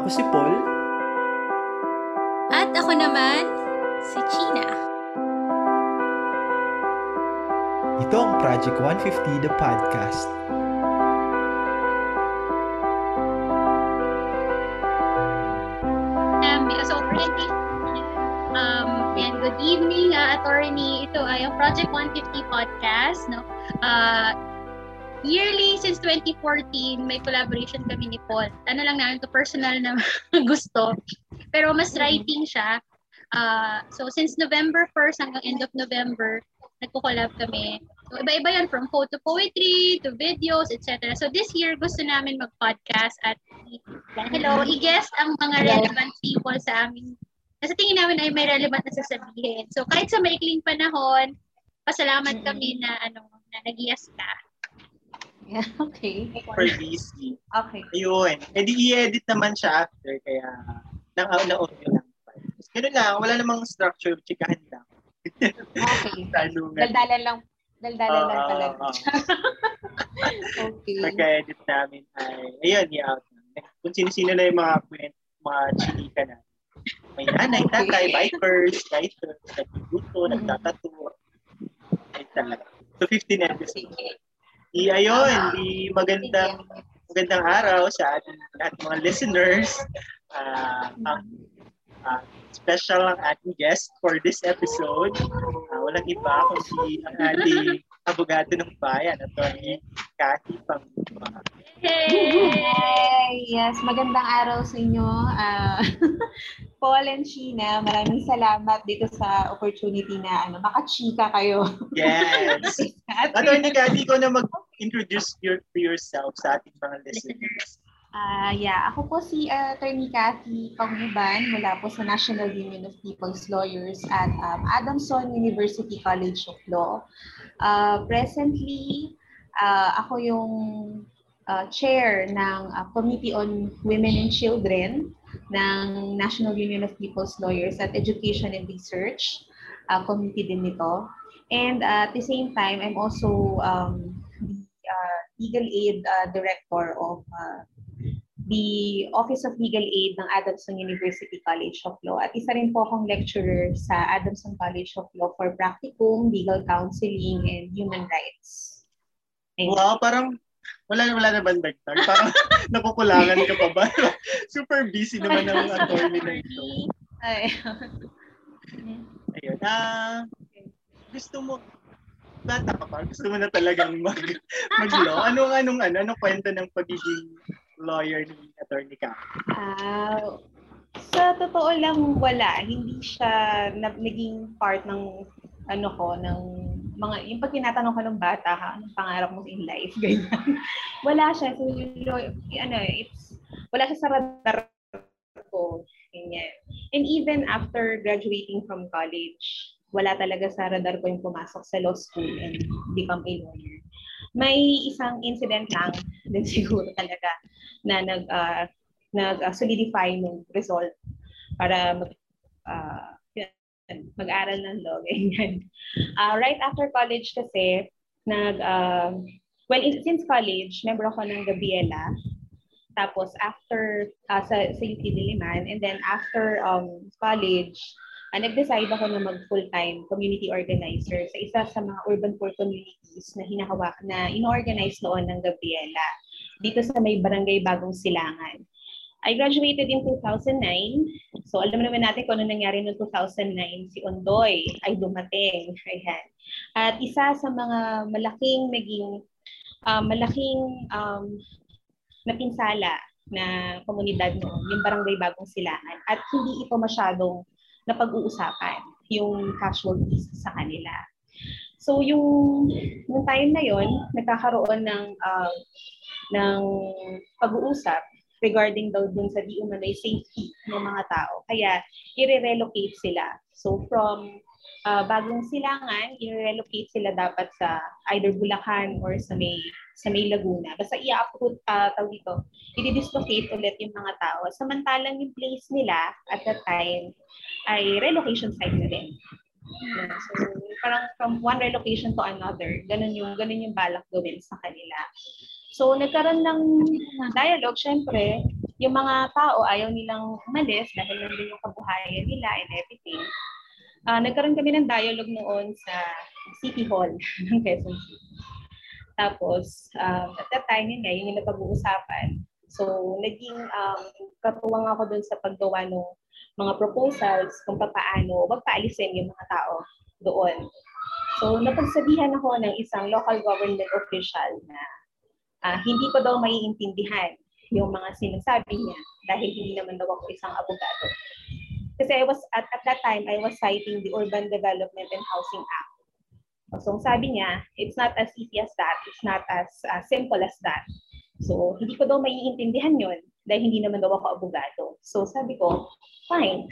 Ako si Paul. At ako naman, si China. Ito ang Project 150 The Podcast. Um, so already, um, yan, good evening, uh, attorney. Ito ay ang Project 150 podcast, no? Uh, yearly since 2014, may collaboration kami ni Paul. Ano lang namin to personal na gusto. Pero mas writing siya. Uh, so since November 1st hanggang end of November, nagko-collab kami. So iba-iba yan from photo poetry to videos, etc. So this year gusto namin mag-podcast at hello, i-guest ang mga relevant people sa amin. Sa tingin namin ay may relevant na sasabihin. So kahit sa maikling panahon, pasalamat kami na ano na nag-guest ka. Yeah, okay. Super busy. Okay. Ayun. Eh di i-edit naman siya after, kaya nang na audio lang. Ganun lang, wala namang structure, chikahan lang. Okay. Daldalan lang. Daldalan lang pala. oo, oo. okay. Pagka-edit namin ay, ayun, i-out na. Kung sino-sino na yung mga kwent, mga chilika na. May nanay, Okay. tatay, bikers, writers, nagluto, Mhm. nagtatato. Ay talaga. So, 15 episodes. Sige. Di ayun, di magandang magandang araw sa ating lahat mga listeners. Ah, ang ah, special ang ating guest for this episode. Ah, walang iba kundi ang ating abogado ng bayan, Atty. Cathy Panguma. Hey! Yes, magandang araw sa inyo. Ah, Paul and Sheena, maraming salamat dito sa opportunity na ano, makachika kayo. Yes! Atty. Cathy, ikaw na mag-introduce your, to yourself sa ating mga listeners. Ah, yeah, ako po si uh, Attorney Cathy Panguban mula po sa National Union of People's Lawyers at um, Adamson University College of Law. Ah, presently, ah, ako yung ah, chair ng ah, Committee on Women and Children ng National Union of People's Lawyers at Education and Research. Ah, committee din nito. And ah, at the same time, I'm also um, the ah, legal aid ah, director of ah, the Office of Legal Aid ng Adamson University College of Law. At isa rin po akong lecturer sa Adamson College of Law for Practicum, Legal Counseling, and Human Rights. Thank you. Wow, parang wala na wala na ba dagdag? Parang nakukulangan ka pa ba? Super busy naman ng attorney na ito. Ay. Ayun. Ah, gusto mo bata ka pa, gusto mo na talagang mag mag-law. Anong anong ano, anong kwento ng pagiging lawyer ni attorney ka? Ah, sa totoo lang wala, hindi siya na, naging part ng ano ko ng mga yung pag tinatanong ko ng bata ha, anong pangarap mo in life ganyan. wala siya so you know, ano it's wala siya sa radar ko ganyan. And even after graduating from college, wala talaga sa radar ko yung pumasok sa law school and become a lawyer. May isang incident lang din siguro talaga na nag uh, nag-solidify ng result para mag, uh, mag-aral ng law. Ganyan. Uh, right after college kasi, nag, uh, well, in- since college, member ako ng Gabriela. Tapos after, uh, sa, sa UP Diliman, and then after um, college, uh, nag-decide ako na mag-full-time community organizer sa isa sa mga urban poor communities na hinahawak, na inorganize noon ng Gabriela dito sa may barangay Bagong Silangan. I graduated in 2009. So alam naman natin kung ano nangyari noong 2009. Si Ondoy ay dumating. Ayan. At isa sa mga malaking naging uh, malaking um, napinsala na komunidad noon, yung barangay Bagong Silangan. At hindi ito masyadong napag-uusapan yung casualties sa kanila. So yung nung time na yon, nagkakaroon ng uh, ng pag-uusap regarding daw dun sa di umano'y safety ng mga tao. Kaya i-relocate sila. So from uh, bagong silangan, i-relocate sila dapat sa either Bulacan or sa may sa may Laguna. Basta i-uproot, uh, tawag dito, i-dislocate ulit yung mga tao. Samantalang yung place nila at that time ay relocation site na din. So parang from one relocation to another, ganun yung ganun yung balak gawin sa kanila. So nagkaroon ng dialogue syempre yung mga tao ayaw nilang umalis dahil nandun yung kabuhayan nila and everything. Uh, nagkaroon kami ng dialogue noon sa City Hall ng Quezon City. Tapos, um, at that time, yun yun yung napag-uusapan. So, naging um, katuwang ako dun sa paggawa ng mga proposals kung paano magpaalisin yung mga tao doon. So, napagsabihan ako ng isang local government official na uh, hindi ko daw maiintindihan yung mga sinasabi niya dahil hindi naman daw ako isang abogado. Kasi I was, at, at that time, I was citing the Urban Development and Housing Act. So sabi niya, it's not as easy as that. It's not as uh, simple as that. So hindi ko daw maiintindihan yon dahil hindi naman daw ako abogado. So sabi ko, fine.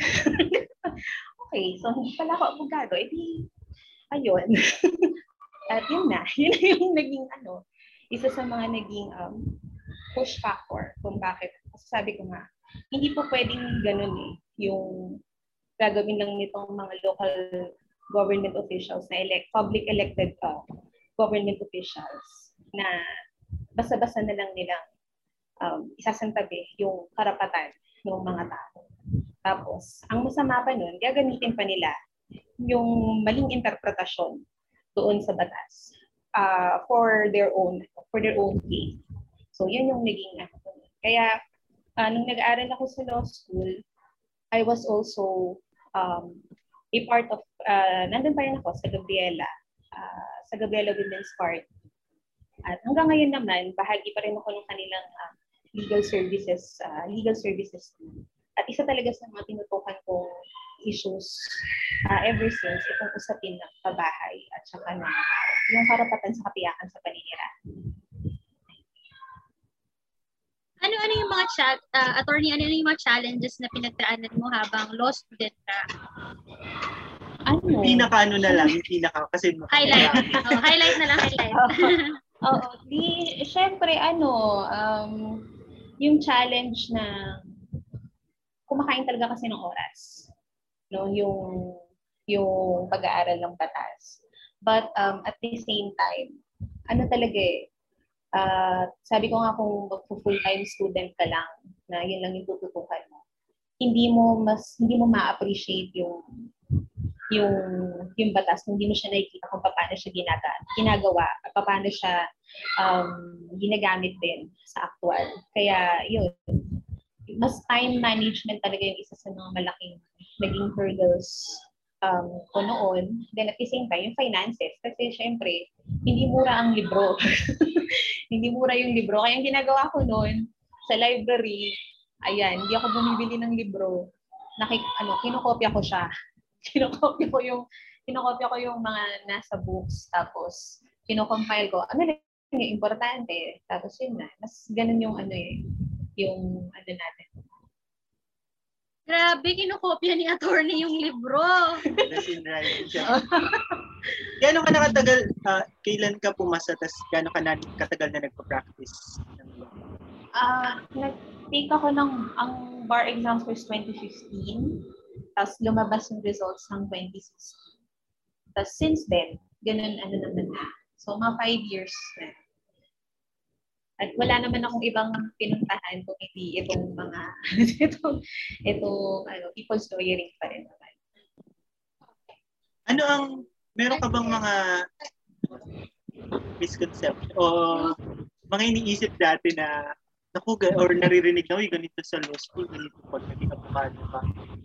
okay, so hindi pala ako abogado. E di, ayun. At yun na. Yun na yung naging ano, isa sa mga naging um, push factor kung bakit. Kasi sabi ko nga, hindi po pwedeng ganun eh, yung gagawin lang nitong mga local government officials na elect, public elected uh, government officials na basta-basta na lang nilang um, isasantabi yung karapatan ng mga tao. Tapos, ang masama pa nun, gagamitin pa nila yung maling interpretasyon doon sa batas uh, for their own for their own gain. So, yun yung naging ano. Kaya, uh, nung nag-aaral ako sa law school, I was also um, a part of, uh, nandun pa rin ako sa Gabriela, uh, sa Gabriela Women's Party. At hanggang ngayon naman, bahagi pa rin ako ng kanilang uh, legal services, uh, legal services team. At isa talaga sa mga tinutukan kong issues uh, ever since itong usapin ng pabahay at saka ng yung karapatan sa kapiyakan sa paninirahan. Ano-ano yung mga chat, uh, attorney, ano yung mga challenges na pinagdaanan mo habang law student ka? Ano? Yung pinaka ano na lang, yung pinaka, kasi highlight. oh, highlight na lang, highlight. Oo, di, syempre, ano, um, yung challenge na kumakain talaga kasi ng oras. No, yung yung pag-aaral ng batas. But um, at the same time, ano talaga eh, uh, sabi ko nga kung full-time student ka lang, na yun lang yung tututukan mo, hindi mo mas hindi mo ma-appreciate yung yung yung batas hindi mo siya nakikita kung paano siya ginaga, ginagawa at paano siya um, ginagamit din sa actual. Kaya yun, mas time management talaga yung isa sa mga malaking naging hurdles um, ko noon. Then at the same time, yung finances. Kasi syempre, hindi mura ang libro. hindi mura yung libro. Kaya yung ginagawa ko noon sa library, ayan, hindi ako bumibili ng libro. Nakik, ano, kinokopya ko siya. kinokopya ko yung kinokopya ko yung mga nasa books tapos kinocompile ko. Ano yung importante? Tapos yun na. Mas ganun yung ano eh, yung ano natin, Grabe, kinokopya ni attorney yung libro. Gano'n ka nakatagal, uh, kailan ka pumasa, tapos gano'n ka na, katagal na nagpa-practice? Ah, uh, nag-take ako ng, ang bar exams was 2015, tapos lumabas yung results ng 2016. Tapos since then, ganun ano naman na. So, mga five years na. At wala naman akong ibang pinuntahan kung hindi itong mga, itong, itong ano, people's lawyering pa rin naman. Ano ang, meron ka bang mga misconception o mga iniisip dati na naku, or naririnig na, uy, ganito sa law school, ganito pag naging abogado ka,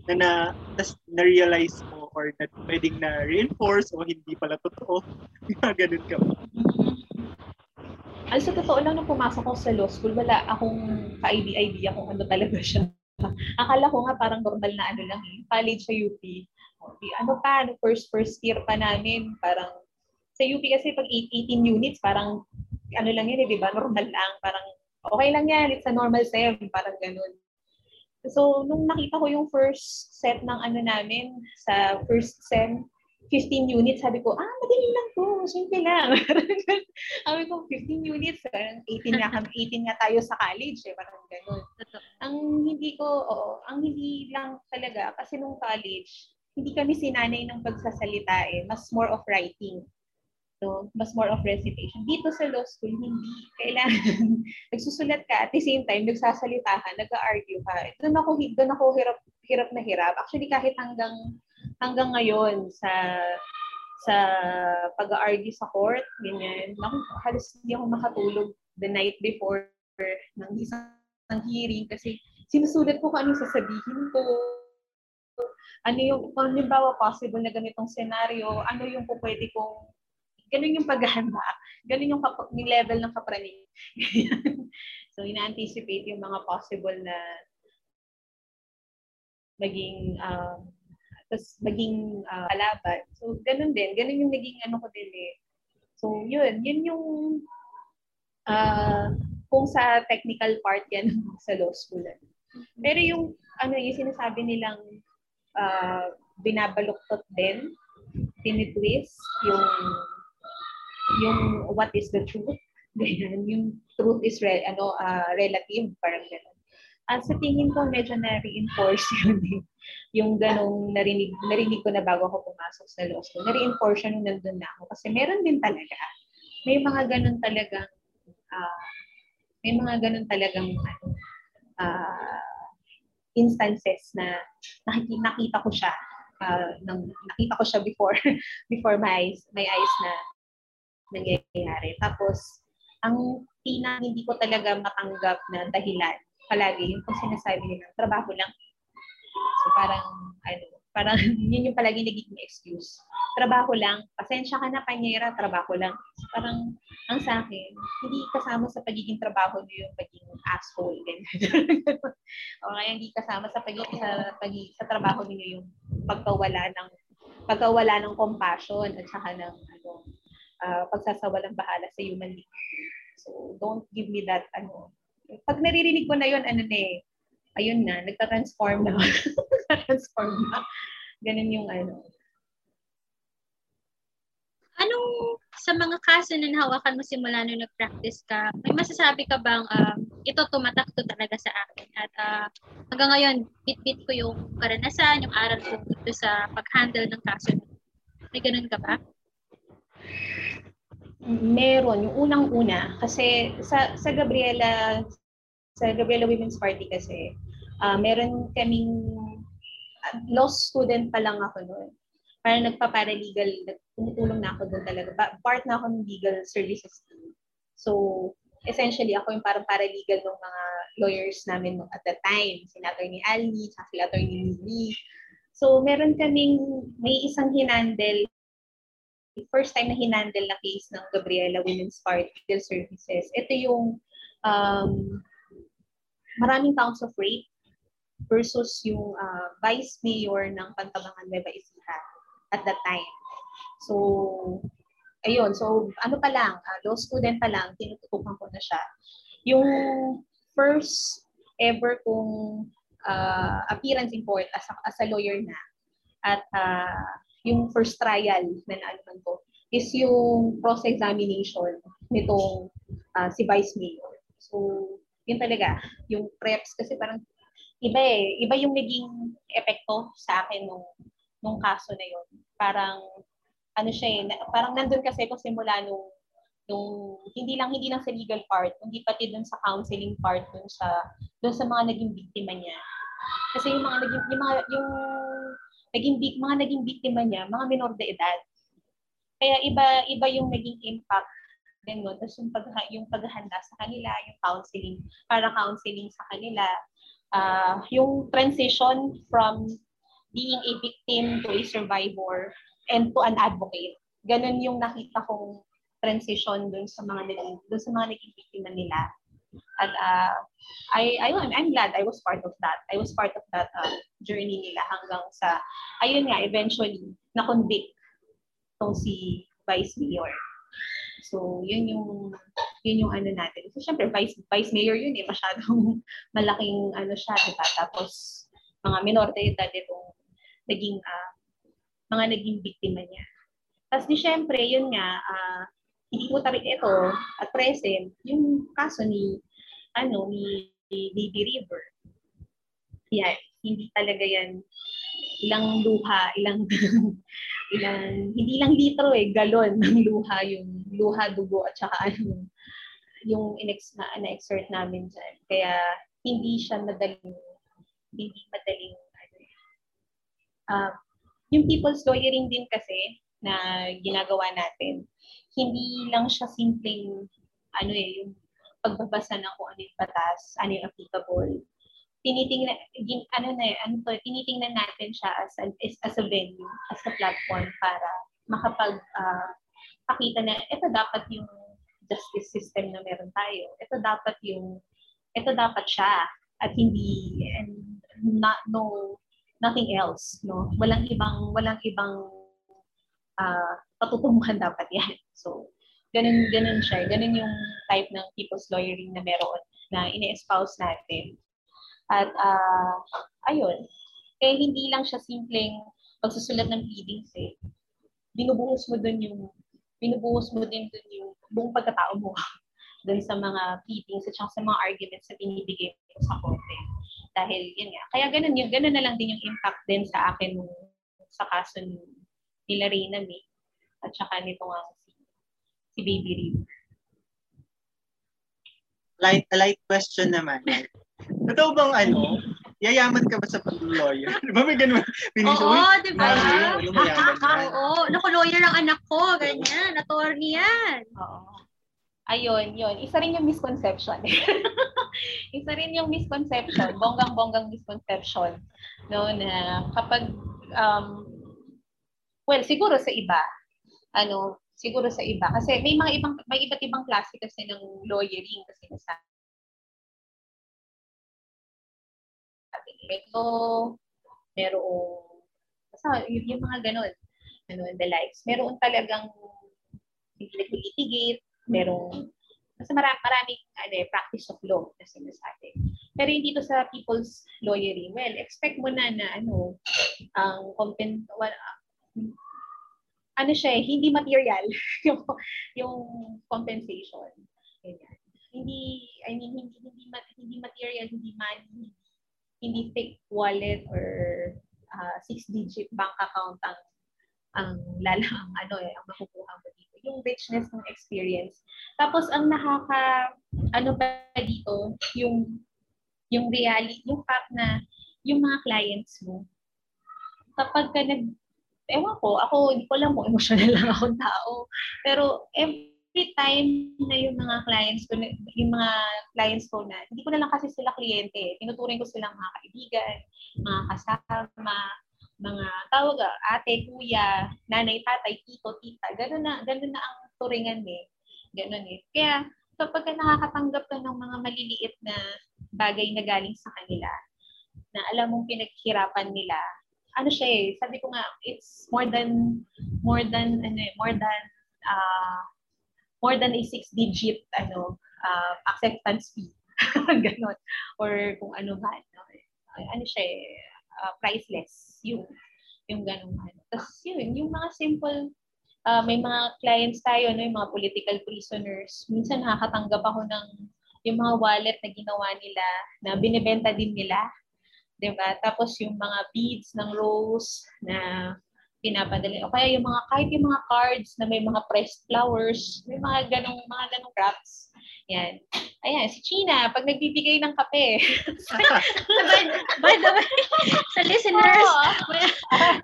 na, na tas na-realize mo or na pwedeng na-reinforce o hindi pala totoo, ganun ka ba? Al sa totoo lang nung pumasok ako sa law school, wala akong ka-idea kung ano talaga siya. Akala ko nga parang normal na ano lang eh. College sa UP. Ano pa, ano, first first year pa namin, parang sa UP kasi pag 18 units, parang ano lang yun eh, di ba? Normal lang. Parang okay lang yan, it's a normal sem, parang ganun. So, nung nakita ko yung first set ng ano namin sa first sem, 15 units, sabi ko, ah, madali lang to, simple lang. sabi ko, 15 units, parang 18 nga, 18 nga tayo sa college, eh, parang ganun. Ang hindi ko, oo, ang hindi lang talaga, kasi nung college, hindi kami sinanay ng pagsasalita eh, mas more of writing. no, mas more of recitation. Dito sa law school, hindi. Kailangan, nagsusulat ka, at the same time, nagsasalita ka, nag-argue ka. Doon ako, doon ako hirap, hirap na hirap. Actually, kahit hanggang, hanggang ngayon, sa, sa pag-argue sa court, ganyan, naku, halos hindi ako makatulog the night before ng isang hearing kasi sinusulat ko kung anong sasabihin ko, ano yung, kung halimbawa possible na ganitong senaryo, ano yung po pwede kong Ganun yung paghahanda. Ganun yung, kap- yung level ng kapraning. so, ina-anticipate yung mga possible na maging uh, tapos maging uh, kalaban. So, ganun din. Ganun yung naging ano ko din eh. So, yun. Yun yung uh, kung sa technical part yan sa law school. Pero yung ano yung sinasabi nilang uh, binabaluktot din, tinitwist, yung yung what is the truth. Ganyan. Yung truth is re, ano, uh, relative, parang gano'n. At sa tingin ko, medyo na-reinforce yun eh. Yung ganong narinig, narinig ko na bago ako pumasok sa law school. Na-reinforce yun nandun na ako. Kasi meron din talaga. May mga ganon talagang, uh, may mga ganon talagang, ano, uh, instances na nakikita, nakita ko siya uh, nang nakita ko siya before before my eyes my eyes na nangyayari. Tapos, ang tina hindi ko talaga matanggap na dahilan palagi yung kung sinasabi nila, trabaho lang. So parang, ano, parang yun yung palagi nagiging excuse. Trabaho lang, pasensya ka na panyera, trabaho lang. So, parang, ang sa akin, hindi kasama sa pagiging trabaho niyo yung pagiging asshole. o kaya hindi kasama sa pagiging sa, pagiging, sa trabaho niyo yung pagkawala ng pagkawala ng compassion at saka ng ano, uh, pagsasawalang bahala sa human being. So, don't give me that, ano. Pag naririnig ko na yon ano na eh, ayun na, nagta-transform na. nagta-transform na. Ganun yung ano. Anong sa mga kaso na nahawakan mo simula nung nag-practice ka, may masasabi ka bang um, ito tumatak to talaga sa akin at uh, hanggang ngayon bit-bit ko yung karanasan, yung aral ko dito sa pag-handle ng kaso. May ganun ka ba? Meron, yung unang-una. Kasi sa, sa Gabriela, sa Gabriela Women's Party kasi, uh, meron kaming uh, law student pa lang ako noon. Parang nagpa-paralegal, tumutulong na ako doon talaga. Part na ako ng legal services team. So, essentially, ako yung parang paralegal ng mga lawyers namin at that time. Si Attorney Ali, si Attorney Lily. So, meron kaming, may isang hinandle first time na hinandle na case ng Gabriela Women's Party Services, ito yung um, maraming counts of rape versus yung uh, vice mayor ng Pantabangan Nueva Ecija at that time. So, ayun. So, ano pa lang, uh, law student pa lang, tinututukan ko na siya. Yung first ever kong uh, appearance in court as a, as a lawyer na at uh, yung first trial na naalaman ko is yung cross-examination nitong uh, si Vice Mayor. So, yun talaga, yung preps kasi parang iba eh, iba yung naging epekto sa akin nung nung kaso na yun. Parang ano siya eh, parang nandun kasi ko simula nung nung hindi lang hindi lang sa legal part, hindi pati dun sa counseling part dun sa dun sa mga naging biktima niya. Kasi yung mga naging yung mga yung naging mga naging biktima niya, mga minor de edad. Kaya iba iba yung naging impact no. Tapos yung, pag, yung paghahanda sa kanila, yung counseling, para counseling sa kanila, uh, yung transition from being a victim to a survivor and to an advocate. Ganun yung nakita kong transition dun sa mga naging, dun sa mga naging biktima nila. At uh, I, I, I'm glad I was part of that. I was part of that uh, journey nila hanggang sa, ayun nga, eventually, na-convict tong si Vice Mayor. So, yun yung, yun yung ano natin. So, syempre, Vice, Vice Mayor yun eh, masyadong malaking ano siya, diba? Tapos, mga minor de edad itong naging, uh, mga naging biktima niya. Tapos, di syempre, yun nga, uh, hindi ko tarik ito at present yung kaso ni ano ni Baby River. Yan. Hindi talaga yan ilang luha, ilang ilang hindi lang litro eh, galon ng luha yung luha dugo at saka ano yung inex na na-exert namin dyan. Kaya hindi siya madaling hindi madaling ano. Uh, yung people's lawyering din kasi na ginagawa natin, hindi lang siya simpleng ano eh, yung pagbabasa ng kung ano yung batas, ano yung applicable. Tinitingnan, ano na eh, ano to, tinitingnan natin siya as, a, as, as a venue, as a platform para makapag uh, pakita na ito dapat yung justice system na meron tayo. Ito dapat yung, ito dapat siya at hindi, and not, no, nothing else, no? Walang ibang, walang ibang uh, patutunguhan dapat yan. So, ganun, ganun siya. Ganun yung type ng people's lawyering na meron na ine-espouse natin. At, uh, ayun. Kaya hindi lang siya simpleng pagsusulat ng pleadings eh. Binubuhos mo dun yung, binubuhos mo din dun yung buong pagkatao mo dun sa mga pleadings at sa mga arguments na binibigay mo sa korte. Dahil, yun nga. Kaya ganun, yung, ganun na lang din yung impact din sa akin nung, sa kaso ni nila Reyna May at saka nito nga si, Baby Rin. Light, light question naman. Totoo bang ano, yayaman ka ba sa pag-lawyer? Di ba may ganun? Oo, oh, di ba? Ano, mayaman ka. Oo, naku, lawyer ang anak ko, ganyan, attorney yan. Oo. Ayun, yun. Isa rin yung misconception. Isa rin yung misconception, bonggang-bonggang misconception, no, na kapag um, Well, siguro sa iba, ano, siguro sa iba. Kasi may mga ibang, may iba't ibang klase kasi ng lawyering kasi nasa ito, merong, basta yung, yung mga ganun, ano, and the likes. Meron talagang hindi nag-litigate, merong, kasi marami, maraming ano, eh, practice of law na sinasabi. Pero hindi to sa people's lawyering. Well, expect mo na na ano, ang compen, well, ano siya eh, hindi material yung, yung compensation. Ganyan. Hindi, I mean, hindi, hindi, hindi material, hindi money, hindi, fake wallet or uh, six-digit bank account ang ang lalang ano eh, ang makukuha mo dito. Yung richness ng experience. Tapos ang nakaka ano pa dito, yung yung reality, yung fact na yung mga clients mo kapag ka nag ewan ko, ako, hindi ko alam kung emotional lang akong tao. Pero every time na yung mga clients ko, yung mga clients ko na, hindi ko na lang kasi sila kliyente. Tinuturing ko silang mga kaibigan, mga kasama, mga tawag, ate, kuya, nanay, tatay, tito, tita. Ganun na, ganun na ang turingan eh. Ganun eh. Kaya, kapag nakakatanggap ka ng mga maliliit na bagay na galing sa kanila, na alam mong pinaghirapan nila, ano siya eh, sabi ko nga, it's more than, more than, ano eh, more than, uh, more than a six-digit, ano, uh, acceptance fee. Ganon. Or kung ano ba, no? ano siya eh, uh, priceless. Yung, yung ganun. Ano. Tapos yun, yung mga simple, uh, may mga clients tayo, no, yung mga political prisoners. Minsan nakakatanggap ako ng yung mga wallet na ginawa nila, na binibenta din nila 'di ba? Tapos yung mga beads ng rose na pinapadali. O kaya yung mga kahit yung mga cards na may mga pressed flowers, may mga ganong mga ganong wraps. Yan. Ayan, si China, pag nagbibigay ng kape. by, by the way, sa listeners,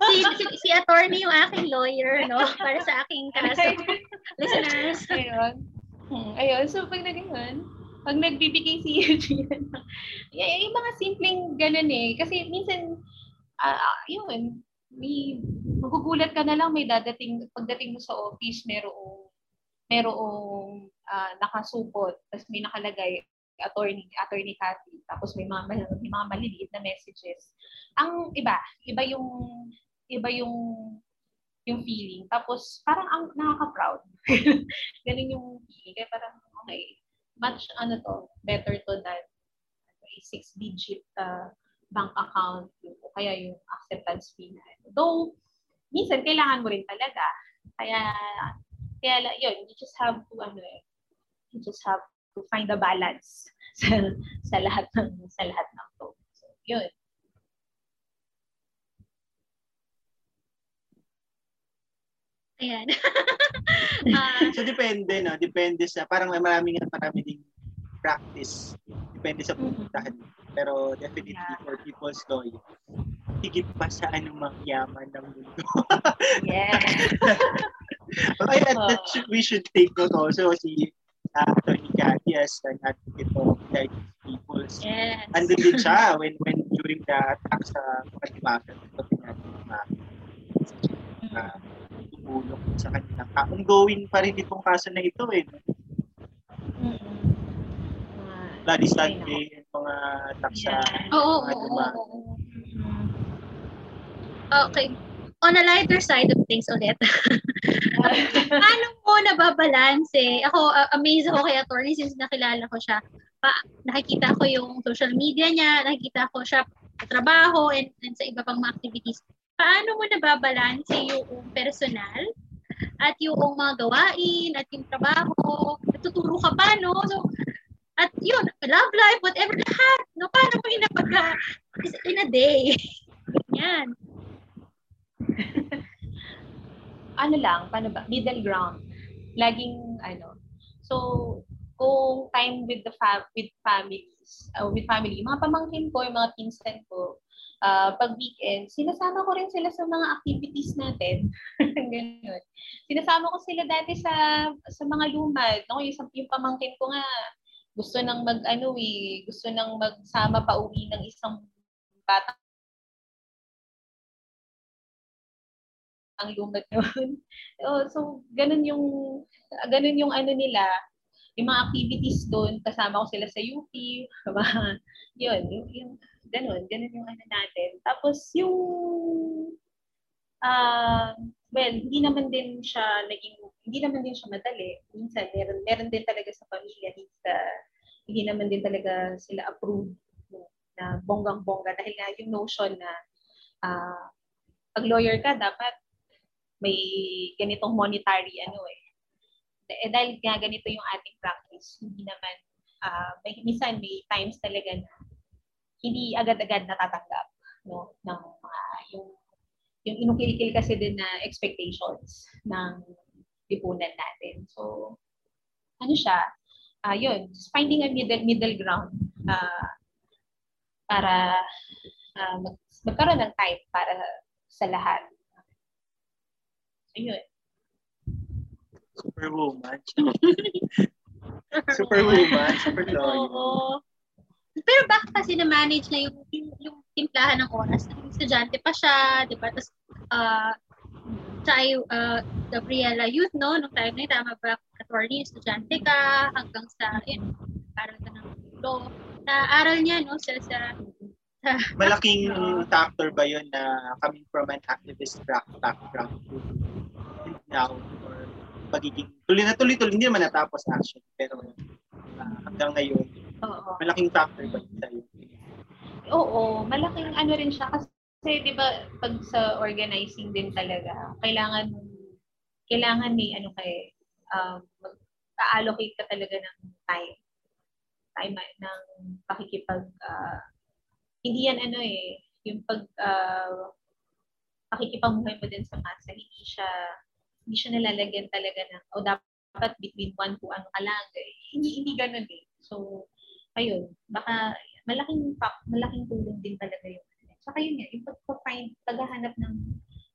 si, si, si attorney yung aking lawyer, no? Para sa aking kaso. listeners. Ayun. Hmm, ayun, so pag naging pag nagbibigay si Eugene, yung mga simpleng ganun eh. Kasi minsan, uh, yun, may, magugulat ka na lang may dadating, pagdating mo sa office, merong, merong uh, nakasupot, tapos may nakalagay, attorney, attorney Cathy, tapos may mga, may mga maliliit na messages. Ang iba, iba yung, iba yung yung feeling. Tapos, parang ang nakaka-proud. Ganun yung feeling. Kaya parang, okay, much ano to, better to than a six-digit uh, bank account o kaya yung acceptance fee na. Though, minsan kailangan mo rin talaga. Kaya, kaya yun, you just have to, ano eh, you just have to find the balance sa, sa lahat ng, sa lahat ng to. So, yun. Ayan. Ah, So depende, no? Depende sa, parang may maraming marami ding practice. Depende sa pupuntahan. Pero definitely Yeah. for people's lawyer, higit pa sa anumang yaman ng mundo. Yes. okay, that, that should, we should take note also si uh, Attorney Cathy as an advocate of like people's yes. andun din siya when when during the attack sa mga tibakan ito natin na na tumulong sa kanila. Ongoing pa rin itong kaso na ito eh. Mm-mm. Mga- Bloody Ay, Sunday mga attack sa Yeah. Oo, mga oo, oo. Mm. Okay. On a lighter side of things ulit. Paano mo nababalanse? Ako, uh, amazed ako kay attorney since nakilala ko siya. Pa, nakikita ko yung social media niya, nakikita ko siya sa trabaho and, and sa iba pang mga activities. Paano mo nababalanse yung personal at yung mga gawain at yung trabaho? Natuturo ka pa, no? So, at yun, love life, whatever, lahat. No? Paano mo inapaga in a day? Yan. ano lang, paano ba? Middle ground. Laging, ano, so, kung time with the fam with families, uh, with family, mga pamangkin ko, yung mga pinsan ko, uh, pag weekend, sinasama ko rin sila sa mga activities natin. Ganun. Sinasama ko sila dati sa sa mga lumad. No? Yung, yung pamangkin ko nga, gusto nang mag, ano eh, gusto nang magsama pa uwi ng isang bata ang lumad yun. oh, so, ganun yung, ganun yung ano nila, yung mga activities doon, kasama ko sila sa UP, yun, yung, yung, ganun, ganun yung ano natin. Tapos, yung, ah, well, hindi naman din siya naging, hindi naman din siya madali. Minsan, meron, meron din talaga sa pamilya, hindi, sa, hindi naman din talaga sila approved na bonggang-bongga dahil nga yung notion na ah, pag lawyer ka, dapat may ganitong monetary ano eh. Eh, dahil nga ganito yung ating practice, hindi naman, ah may, minsan may times talaga na hindi agad-agad natatanggap no, ng mga, yung, yung inukilikil kasi din na expectations ng lipunan natin. So, ano siya, ah yun, just finding a middle, middle ground ah para ah, mag, magkaroon ng time para sa lahat. Ayun. Superwoman. Superwoman. Super lawyer. Oo. Pero bakit kasi na-manage na yung, yung, yung timplahan ng oras? Naging estudyante pa siya, di ba? Tapos, uh, tayo, uh, Gabriela Youth, no? Nung time na yun, tama ba, attorney, estudyante ka, hanggang sa, yun, aral ka ng law. Naaral niya, no? Sa, sa, sa Malaking factor ba yun na coming from an activist back- background now pagiging tuloy na tuloy-tuloy, hindi naman natapos actually, pero ah, hanggang ngayon, Oo. malaking factor ba yun sa'yo? Oo, malaking ano rin siya kasi 'di ba pag sa organizing din talaga, kailangan kailangan may ano kay um mag-allocate ka talaga ng time. Time ng pakikipag ah, hindi yan ano eh, yung pag uh, pakikipamuhay mo din sa masa, hindi siya hindi siya nalalagyan talaga ng o dapat between one to ano ka lang. Eh, hindi hindi ganoon eh. So ayun, baka malaking malaking tulong din talaga yun. Saka yun nga, yung pagpa-find, paghahanap ng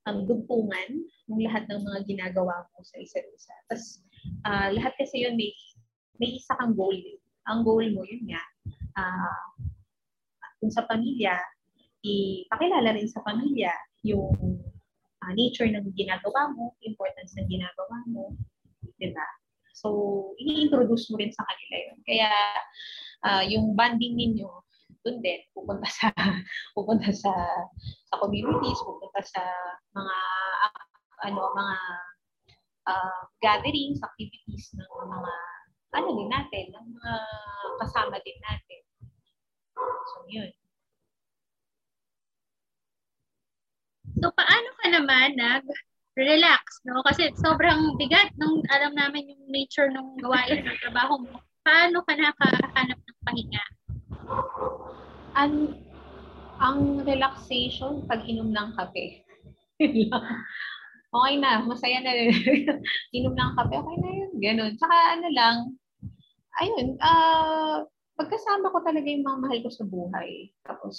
um, dugtungan ng lahat ng mga ginagawa mo sa isa't isa. Tapos, ah, lahat kasi yun may, may isa kang goal. eh. Ang goal mo, yun nga, ah, kung sa pamilya, ipakilala rin sa pamilya yung ah, nature ng ginagawa mo, importance ng ginagawa mo, di ba? So, i-introduce mo rin sa kanila yun. Kaya, ah, yung bonding ninyo, dun din, pupunta sa, pupunta sa, sa communities, pupunta sa mga, ano, mga ah, gatherings, activities ng mga, ano din natin, ng mga kasama din natin. So, yun. So, paano ka naman nag relax, no? Kasi sobrang bigat nung alam namin yung nature ng gawain ng trabaho mo. Paano ka nakahanap ng pahinga? Ang, ang relaxation, pag inom ng kape. Okay na, masaya na. Inom ng kape, okay na yun. Ganon. Tsaka ano lang, ayun, ah, uh, pagkasama ko talaga yung mga mahal ko sa buhay. Tapos,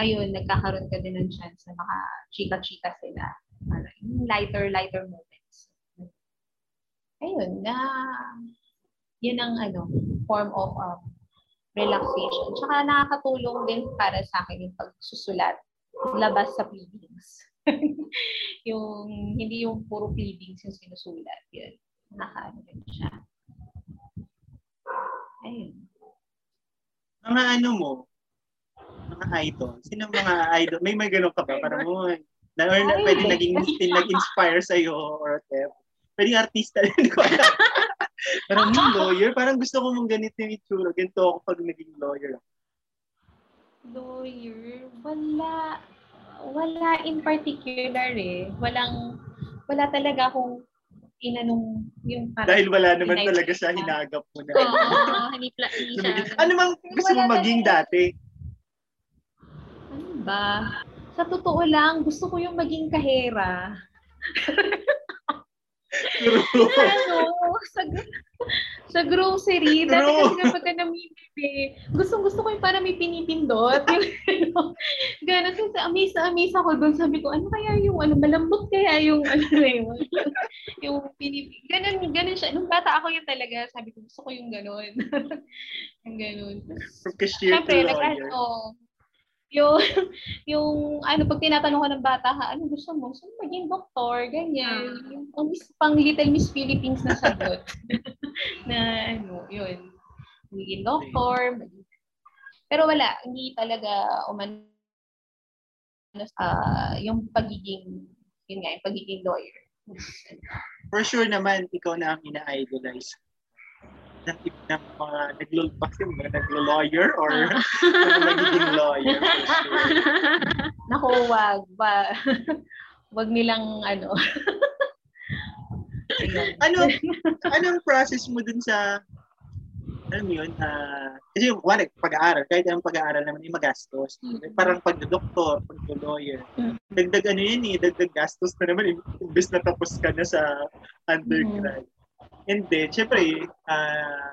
ayun, nagkakaroon ka din ng chance na maka-chika-chika sila. Ano, yung lighter, lighter moments. Ayun, na, yun ang ano, form of um, relaxation. Tsaka nakakatulong din para sa akin yung pagsusulat labas sa pleadings. yung, hindi yung puro pleadings yung sinusulat. Yun. Nakakaano din siya. Ayun. Mga ano mo, mga idol. Sino mga idol? May may ganun ka ba? Para mo, na, or na, pwede naging nag-inspire sa'yo or whatever. Pwedeng artista rin ko parang yung lawyer, parang gusto ko mong ganito yung itsura. Ganito ako pag naging lawyer. Lawyer? Wala. Wala in particular eh. Walang, wala talaga akong inanong yung parang... Dahil wala naman talaga siya, hinagap mo na. Oo, oh, hindi, pla-. Ano mang gusto mo maging dati? Ba? Sa totoo lang, gusto ko yung maging kahera. ano, sa, sa grocery, dati kasi kapag ka namimili, gusto gusto ko yung para may pinipindot. yung, ano, gano'n, kasi amaze na amaze ako doon. Sabi ko, ano kaya yung, ano, malambot kaya yung, ano yung, yung pinipindot. Ganun, ganun siya. Nung bata ako yun talaga, sabi ko, gusto ko yung gano'n. yung gano'n. From cashier Siyempre, to lawyer. Like, ano, yung, yung, ano, pag tinatanong ko ng bata, ha, ano gusto mo? Gusto mo maging doktor, ganyan. Ah. Yung pang, pang Little Miss Philippines na sagot. na, ano, yun. Maging doktor, maging... Pero wala, hindi talaga uman uh, yung pagiging, yun nga, yung pagiging lawyer. For sure naman, ikaw na ang ina-idolize ng, ng mga naglulpak yung mga naglo-lawyer or uh. magiging lawyer. Sure. Naku, wag. Ba, wag nilang ano. ano, anong process mo dun sa alam mo yun, uh, kasi yung wala, pag-aaral, kahit anong pag-aaral naman yung magastos. Mm-hmm. Parang pag-doktor, pag-lawyer. Mm-hmm. Dagdag ano yun eh, dagdag gastos na naman, imbes na tapos ka na sa undergrad. Mm-hmm. And then, syempre, uh,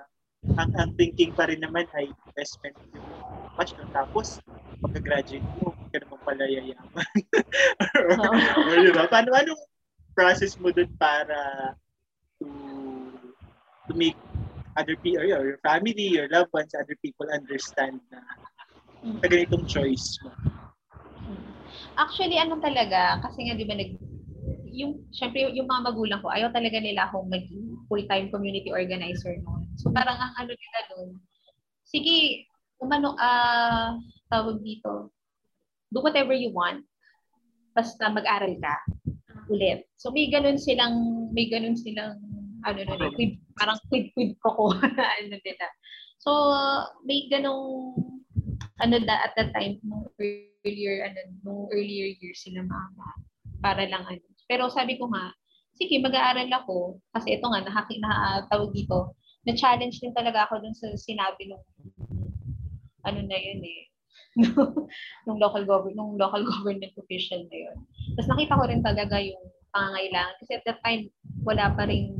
ang, ang thinking pa rin naman ay investment yung much no? Tapos, pagka-graduate mo, hindi ka naman pala yayaman. or, oh. or, diba? Paano, anong process mo dun para to to make other people, or your family, your loved ones, other people understand na sa ganitong choice mo? Actually, ano talaga, kasi nga di ba nag yung, syempre, yung mga magulang ko, ayaw talaga nila akong maging full-time community organizer noon. So, parang ang ano nila noon, sige, umano, ah, uh, tawag dito, do whatever you want, basta mag-aral ka ulit. So, may ganun silang, may ganun silang, ano na, no, quid, parang quid-quid ko ko, ano nila. So, may ganung, ano da, at that time, nung earlier, ano, nung earlier years sila mama, para lang ano, pero sabi ko nga, sige, mag-aaral ako. Kasi ito nga, nakaki, na, dito, na-challenge din talaga ako dun sa sinabi nung, ano na yun eh, nung local government, nung local government official na yun. Tapos nakita ko rin talaga yung pangangailangan. Kasi at that time, wala pa rin,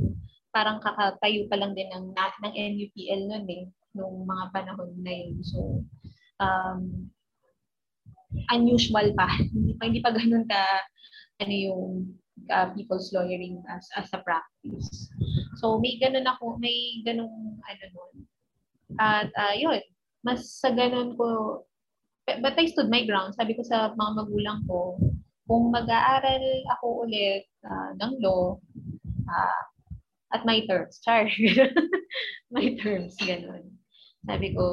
parang kakatayo pa lang din ng, ng NUPL nun eh, nung mga panahon na yun. So, um, unusual pa. hindi pa, hindi pa ganun ka, ano yung uh, people's lawyering as as a practice. So may ganun ako, may ganung ano nun. At uh, mas sa ganun ko but I stood my ground. Sabi ko sa mga magulang ko, kung mag-aaral ako ulit uh, ng law, uh, at my terms, char. my terms, ganun. Sabi ko,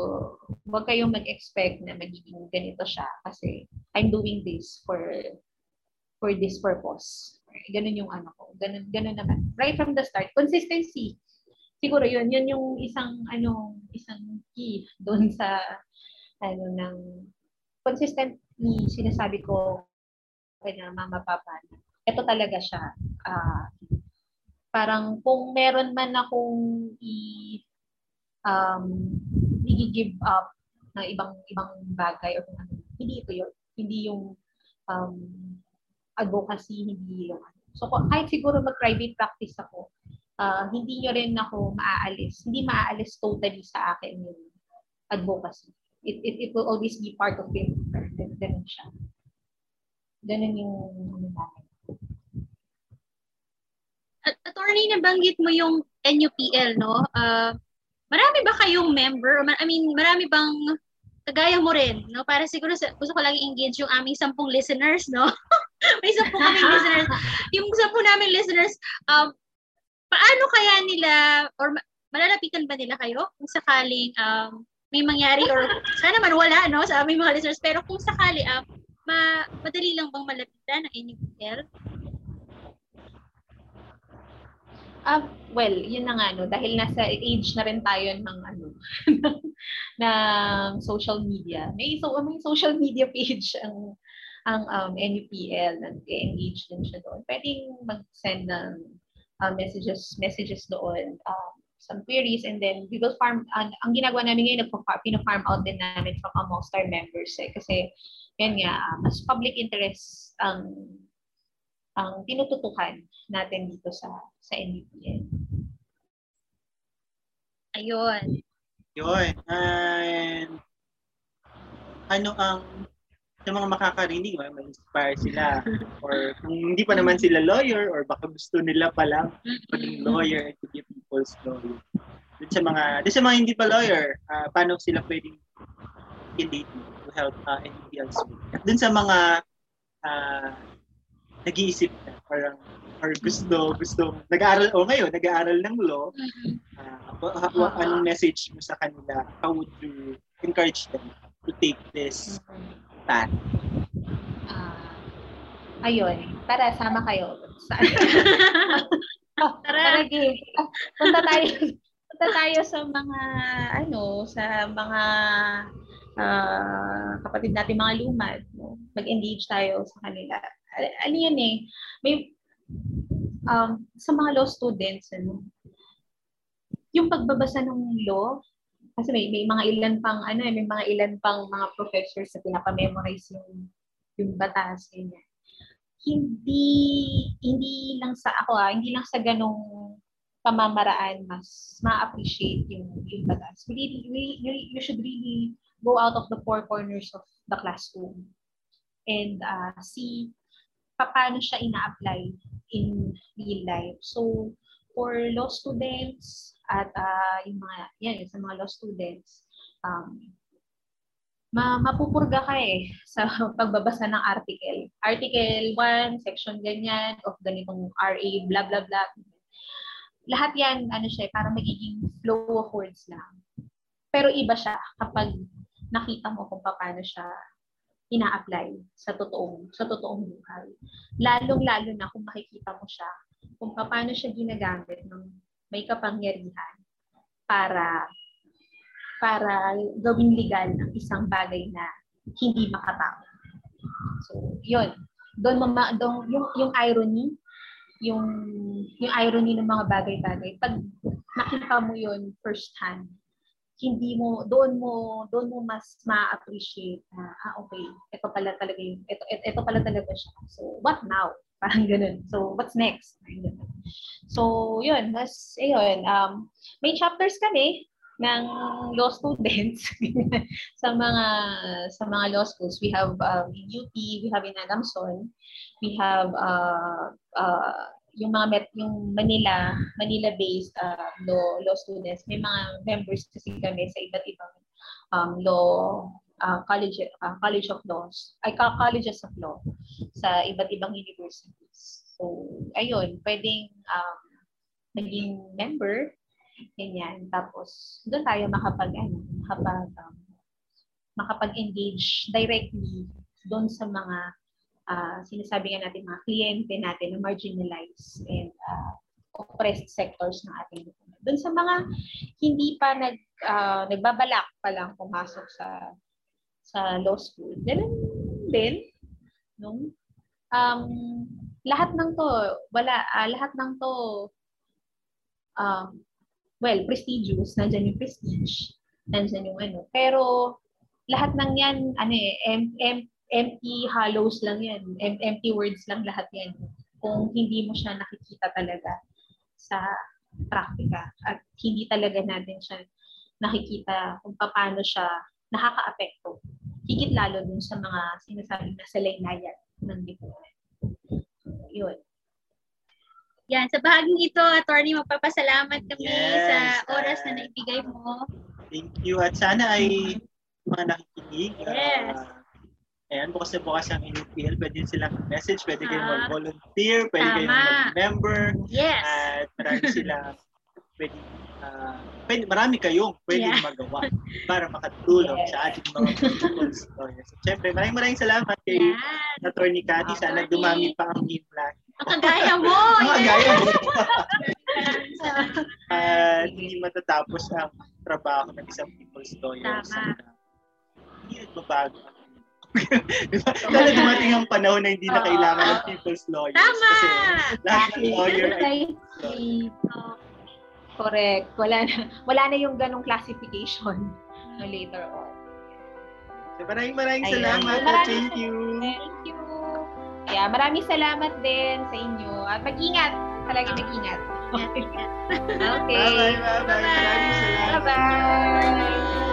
huwag kayong mag-expect na magiging ganito siya kasi I'm doing this for for this purpose. Ganun yung ano ko. Ganun, ganun naman. Right from the start. Consistency. Siguro yun. Yun yung isang, ano, isang key doon sa, ano, ng consistently sinasabi ko kay na mama, papa, ito talaga siya. Uh, parang kung meron man akong i um, i-give up na ibang ibang bagay o kung ano, hindi ito yun. Hindi yung um, advocacy, hindi yung So kahit siguro mag-private practice ako, uh, hindi nyo rin ako maaalis. Hindi maaalis totally sa akin yung advocacy. It, it, it will always be part of it. Ganun siya. Ganun yung ano namin. Attorney, nabanggit mo yung NUPL, no? Uh, marami ba kayong member? I mean, marami bang kagaya mo rin, no? Para siguro sa, gusto ko lang engage yung aming sampung listeners, no? May sampung kaming listeners. Yung sampung namin listeners, um, paano kaya nila, or malalapitan ba nila kayo kung sakaling um, may mangyari or sana man wala, no? Sa aming mga listeners. Pero kung sakali, um, ma madali lang bang malapitan ng NUPL? Uh, well, yun na nga, no, dahil nasa age na rin tayo ng, ano, ng social media. May, so, may social media page ang ang um, NUPL, nag-engage din siya doon. Pwedeng mag-send ng uh, messages messages doon, um, some queries, and then we will farm, uh, ang ginagawa namin ngayon, pina-farm out din namin from amongst our members. Eh, kasi, yan nga, uh, mas public interest ang ang tinututukan natin dito sa sa NBPN. Ayun. Yun. And ano ang sa mga makakarinig, may inspire sila. or kung hindi pa naman sila lawyer or baka gusto nila pa lang maging lawyer and to be people's lawyer. Dun sa mga, dun sa mga hindi pa lawyer, uh, paano sila pwedeng engage to help uh, anybody else with. At dun sa mga uh, nag-iisip na parang or gusto gusto nag-aaral o ngayon nag-aaral ng law uh, anong message mo sa kanila how would you encourage them to take this path uh, ayun. Para sama kayo. Sa Tara. Tara, punta tayo punta tayo sa mga ano sa mga uh, kapatid natin mga lumad no? Mag-engage tayo sa kanila. Ano yan eh, may, um, sa mga law students, ano, yung pagbabasa ng law, kasi may, may mga ilan pang, ano eh, may mga ilan pang mga professors na pinapamemorize yung, yung batas, ganyan. Hindi, hindi lang sa ako ah, hindi lang sa ganong pamamaraan mas ma-appreciate yung, yung batas. Really, really, really, you should really go out of the four corners of the classroom and uh, see paano siya ina-apply in real life. So, for law students at uh, yung mga, yan, sa mga law students, um, ma mapupurga ka eh sa pagbabasa ng article. Article 1, section ganyan, of ganitong RA, blah, blah, blah. Lahat yan, ano siya, parang magiging flow of words lang. Pero iba siya kapag nakita mo kung paano siya ina-apply sa totoong sa totoong buhay. Lalong-lalo na kung makikita mo siya kung paano siya ginagamit ng may kapangyarihan para para gawing legal ang isang bagay na hindi makatao. So, yun. Doon mama, doon yung yung irony, yung yung irony ng mga bagay-bagay. Pag nakita mo yun first hand, hindi mo doon mo doon mo mas ma-appreciate na ah okay ito pala talaga yung ito, ito, ito pala talaga siya so what now parang ganun. So what's next? So yun mas ayun um may chapters kami ng law students sa mga sa mga law schools. We have um, in UP we have in Adamson we have uh, uh, yung mga met, yung Manila, Manila-based uh, law law students, may mga members kasi kami sa iba't ibang um, law uh, college uh, college of laws, ay colleges of law sa iba't ibang universities. So, ayun, pwedeng um, maging member ganyan. Tapos doon tayo makapag ano, makapag um, makapag-engage directly doon sa mga uh, sinasabi nga natin mga kliyente natin na marginalized and uh, oppressed sectors ng ating. Doon sa mga hindi pa nag uh, nagbabalak pa lang pumasok sa sa law school. Ganun din no? Um, lahat ng to wala uh, lahat ng to um, well, prestigious, nandiyan yung prestige, nandiyan yung ano. Pero lahat ng yan ano eh M, M, empty hollows lang yan. Em- empty words lang lahat yan. kung hindi mo siya nakikita talaga sa praktika at hindi talaga natin siya nakikita kung paano siya nakaka-apekto. Higit lalo dun sa mga sinasabi na salaynayan ng lipunan. Yun. Yan, sa bahaging ito, attorney, magpapasalamat kami Yes, sa oras ah. na naibigay mo. Thank you. At sana ay mga nakikinig. Yes. Uh, ayan, bukas na bukas ang NPL. Pwede silang message, pwede kayong Ah. mag-volunteer, pwede kayong mag-member. Yes. At marami silang pwede, ah, pwede, marami kayong pwede Yeah. magawa para makatulong Yes. sa ating mga people's stories. So, syempre, maraming maraming salamat kay Yan. Attorney Cathy. Sana Attorney. dumami pa ang meme lang. Ang kagaya mo. Gaya mo. At hindi matatapos ang trabaho ng isang people's lawyer. Tama. Sana hindi nagbabago ang diba? Sana dumating ang panahon na hindi na kailangan ng people's lawyers. Tama. Kasi lahat ng lawyer ay Correct. Wala na, wala na yung ganong classification no, later on. So, maraming maraming Ayan. salamat. Maraming Thank you. Thank you. Yeah, maraming salamat din sa inyo. At mag-ingat. Talaga mag-ingat. Okay. Bye-bye. Bye-bye. Salamat. Bye-bye.